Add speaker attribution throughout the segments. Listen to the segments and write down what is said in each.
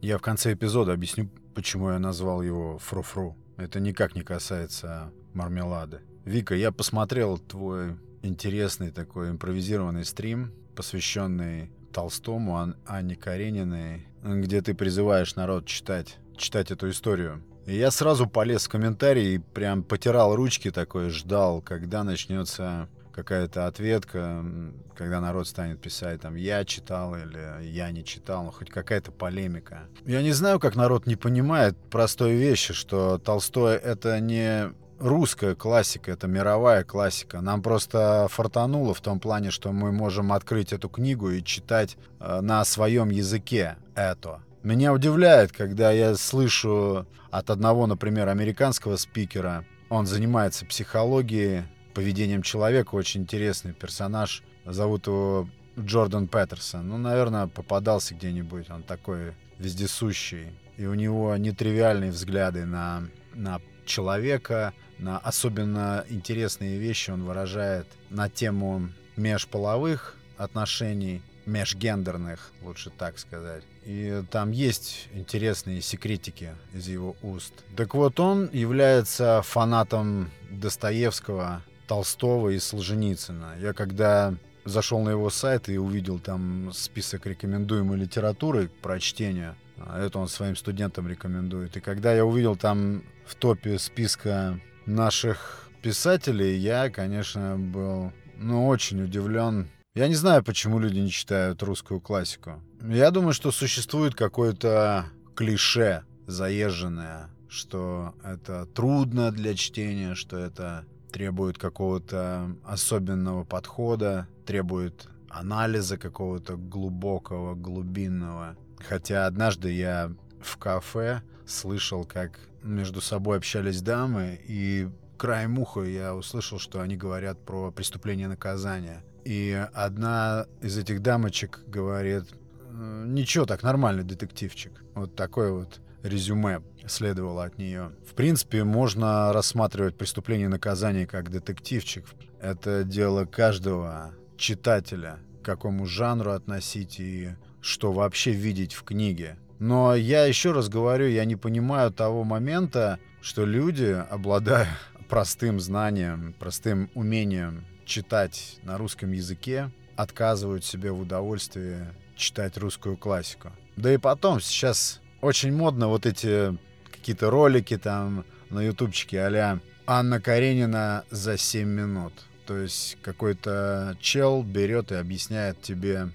Speaker 1: Я в конце эпизода объясню, почему я назвал его Фру-Фру. Это никак не касается мармелады. Вика, я посмотрел твой интересный такой импровизированный стрим, посвященный Толстому, Ан Анне Карениной, где ты призываешь народ читать, читать эту историю. И я сразу полез в комментарии и прям потирал ручки такой, ждал, когда начнется какая-то ответка, когда народ станет писать там «я читал» или «я не читал», ну, хоть какая-то полемика. Я не знаю, как народ не понимает простой вещи, что Толстой — это не русская классика, это мировая классика. Нам просто фартануло в том плане, что мы можем открыть эту книгу и читать э, на своем языке это. Меня удивляет, когда я слышу от одного, например, американского спикера, он занимается психологией, поведением человека, очень интересный персонаж, зовут его Джордан Петерсон. Ну, наверное, попадался где-нибудь, он такой вездесущий. И у него нетривиальные взгляды на, на человека, на особенно интересные вещи он выражает на тему межполовых отношений, межгендерных, лучше так сказать. И там есть интересные секретики из его уст. Так вот, он является фанатом Достоевского, Толстого и Солженицына. Я когда зашел на его сайт и увидел там список рекомендуемой литературы к прочтению, а это он своим студентам рекомендует. И когда я увидел там в топе списка наших писателей, я, конечно, был ну, очень удивлен. Я не знаю, почему люди не читают русскую классику. Я думаю, что существует какое-то клише заезженное, что это трудно для чтения, что это требует какого-то особенного подхода, требует анализа какого-то глубокого, глубинного. Хотя однажды я в кафе слышал, как между собой общались дамы, и краем уха я услышал, что они говорят про преступление и наказание. И одна из этих дамочек говорит, «Э, ничего, так нормальный детективчик. Вот такой вот резюме следовало от нее. В принципе, можно рассматривать преступление и наказание как детективчик. Это дело каждого читателя, к какому жанру относить и что вообще видеть в книге. Но я еще раз говорю, я не понимаю того момента, что люди, обладая простым знанием, простым умением читать на русском языке, отказывают себе в удовольствии читать русскую классику. Да и потом, сейчас очень модно вот эти какие-то ролики там на ютубчике а Анна Каренина за 7 минут. То есть какой-то чел берет и объясняет тебе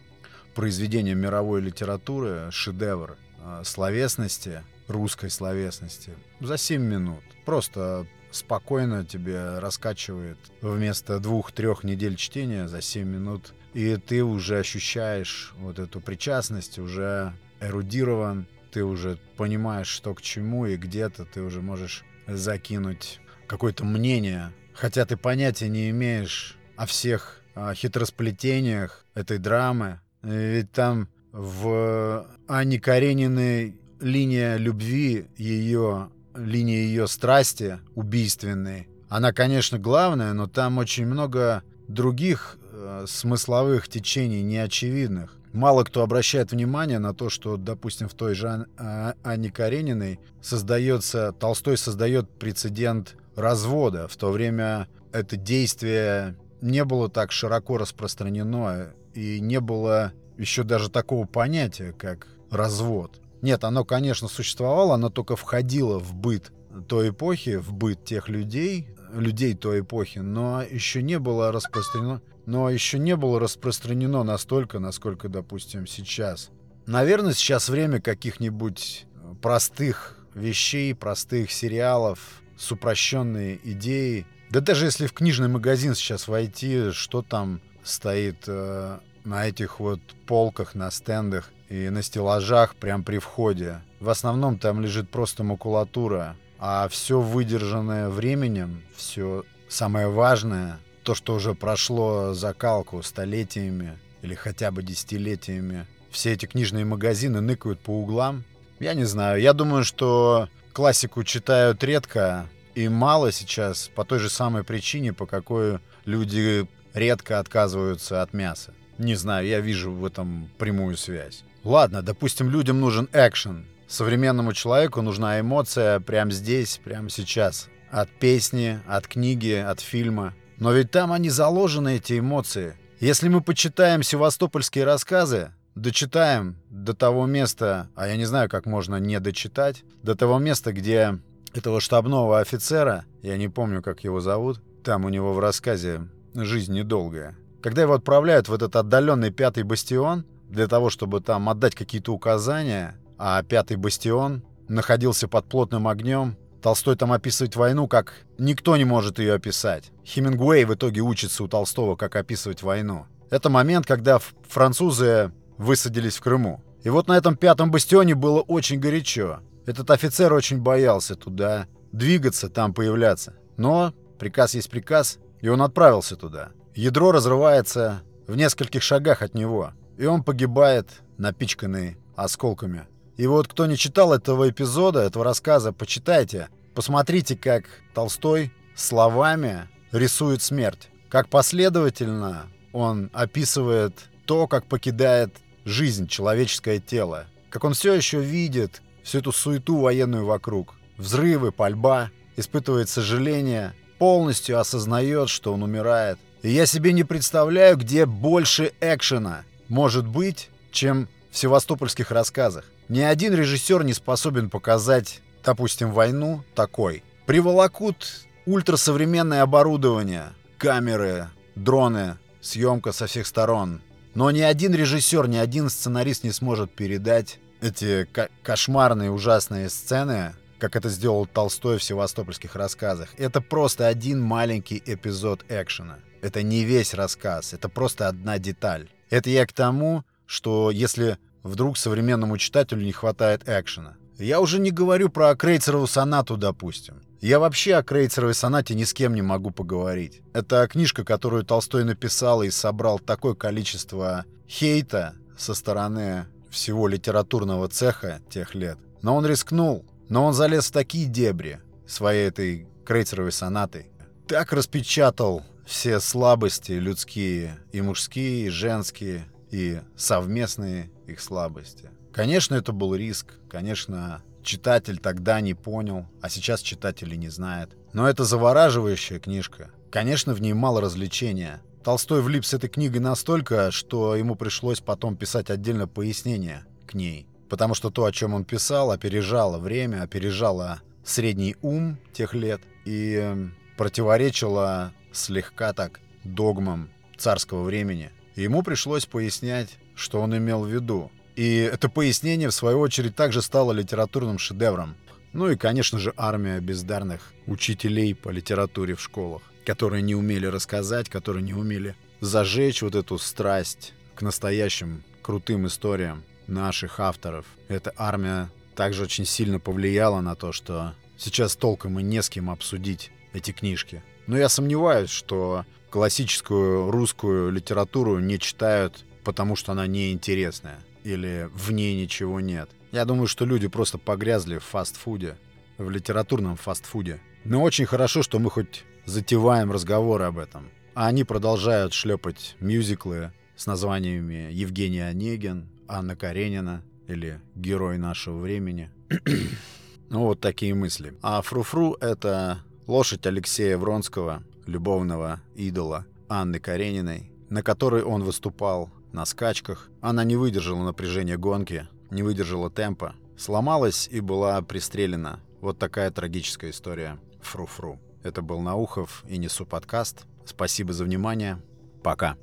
Speaker 1: произведение мировой литературы, шедевр э, словесности, русской словесности за 7 минут. Просто спокойно тебе раскачивает вместо двух-трех недель чтения за 7 минут. И ты уже ощущаешь вот эту причастность, уже эрудирован, ты уже понимаешь, что к чему, и где-то ты уже можешь закинуть какое-то мнение, хотя ты понятия не имеешь о всех о хитросплетениях этой драмы. Ведь там в Анне Карениной линия любви, ее линия ее страсти убийственной, она, конечно, главная, но там очень много других э, смысловых течений неочевидных мало кто обращает внимание на то, что, допустим, в той же а, Анне Карениной создается, Толстой создает прецедент развода. В то время это действие не было так широко распространено, и не было еще даже такого понятия, как развод. Нет, оно, конечно, существовало, оно только входило в быт той эпохи, в быт тех людей, людей той эпохи, но еще не было распространено но еще не было распространено настолько, насколько, допустим, сейчас. Наверное, сейчас время каких-нибудь э, простых вещей, простых сериалов с упрощенной идеей. Да даже если в книжный магазин сейчас войти, что там стоит э, на этих вот полках, на стендах и на стеллажах прямо при входе. В основном там лежит просто макулатура, а все выдержанное временем, все самое важное то, что уже прошло закалку столетиями или хотя бы десятилетиями. Все эти книжные магазины ныкают по углам. Я не знаю. Я думаю, что классику читают редко и мало сейчас по той же самой причине, по какой люди редко отказываются от мяса. Не знаю, я вижу в этом прямую связь. Ладно, допустим, людям нужен экшен. Современному человеку нужна эмоция прямо здесь, прямо сейчас. От песни, от книги, от фильма. Но ведь там они заложены, эти эмоции. Если мы почитаем севастопольские рассказы, дочитаем до того места, а я не знаю, как можно не дочитать, до того места, где этого штабного офицера, я не помню, как его зовут, там у него в рассказе «Жизнь недолгая». Когда его отправляют в этот отдаленный пятый бастион, для того, чтобы там отдать какие-то указания, а пятый бастион находился под плотным огнем, Толстой там описывает войну, как никто не может ее описать. Хемингуэй в итоге учится у Толстого, как описывать войну. Это момент, когда французы высадились в Крыму. И вот на этом пятом бастионе было очень горячо. Этот офицер очень боялся туда двигаться, там появляться. Но приказ есть приказ, и он отправился туда. Ядро разрывается в нескольких шагах от него, и он погибает, напичканный осколками. И вот кто не читал этого эпизода, этого рассказа, почитайте. Посмотрите, как Толстой словами рисует смерть. Как последовательно он описывает то, как покидает жизнь человеческое тело. Как он все еще видит всю эту суету военную вокруг. Взрывы, пальба, испытывает сожаление, полностью осознает, что он умирает. И я себе не представляю, где больше экшена может быть, чем в севастопольских рассказах. Ни один режиссер не способен показать, допустим, войну такой. Приволокут ультрасовременное оборудование, камеры, дроны, съемка со всех сторон. Но ни один режиссер, ни один сценарист не сможет передать эти кошмарные, ужасные сцены, как это сделал Толстой в севастопольских рассказах. Это просто один маленький эпизод экшена. Это не весь рассказ, это просто одна деталь. Это я к тому, что если Вдруг современному читателю не хватает экшена. Я уже не говорю про Крейцерову сонату, допустим. Я вообще о Крейцеровой сонате ни с кем не могу поговорить. Это книжка, которую Толстой написал и собрал такое количество хейта со стороны всего литературного цеха тех лет. Но он рискнул, но он залез в такие дебри своей этой Крейцеровой сонатой. Так распечатал все слабости людские, и мужские, и женские, и совместные их слабости. Конечно, это был риск. Конечно, читатель тогда не понял, а сейчас читатель и не знает. Но это завораживающая книжка. Конечно, в ней мало развлечения. Толстой влип с этой книгой настолько, что ему пришлось потом писать отдельно пояснение к ней. Потому что то, о чем он писал, опережало время, опережало средний ум тех лет и противоречило слегка так догмам царского времени. Ему пришлось пояснять, что он имел в виду. И это пояснение, в свою очередь, также стало литературным шедевром. Ну и, конечно же, армия бездарных учителей по литературе в школах, которые не умели рассказать, которые не умели зажечь вот эту страсть к настоящим крутым историям наших авторов. Эта армия также очень сильно повлияла на то, что сейчас толком и не с кем обсудить эти книжки. Но я сомневаюсь, что классическую русскую литературу не читают, потому что она неинтересная или в ней ничего нет. Я думаю, что люди просто погрязли в фастфуде, в литературном фастфуде. Но очень хорошо, что мы хоть затеваем разговоры об этом. А они продолжают шлепать мюзиклы с названиями Евгений Онегин, Анна Каренина или Герой нашего времени. ну вот такие мысли. А Фруфру -фру — это лошадь Алексея Вронского, любовного идола Анны Карениной, на которой он выступал на скачках. Она не выдержала напряжения гонки, не выдержала темпа, сломалась и была пристрелена. Вот такая трагическая история. Фру-фру. Это был Наухов и Несу подкаст. Спасибо за внимание. Пока.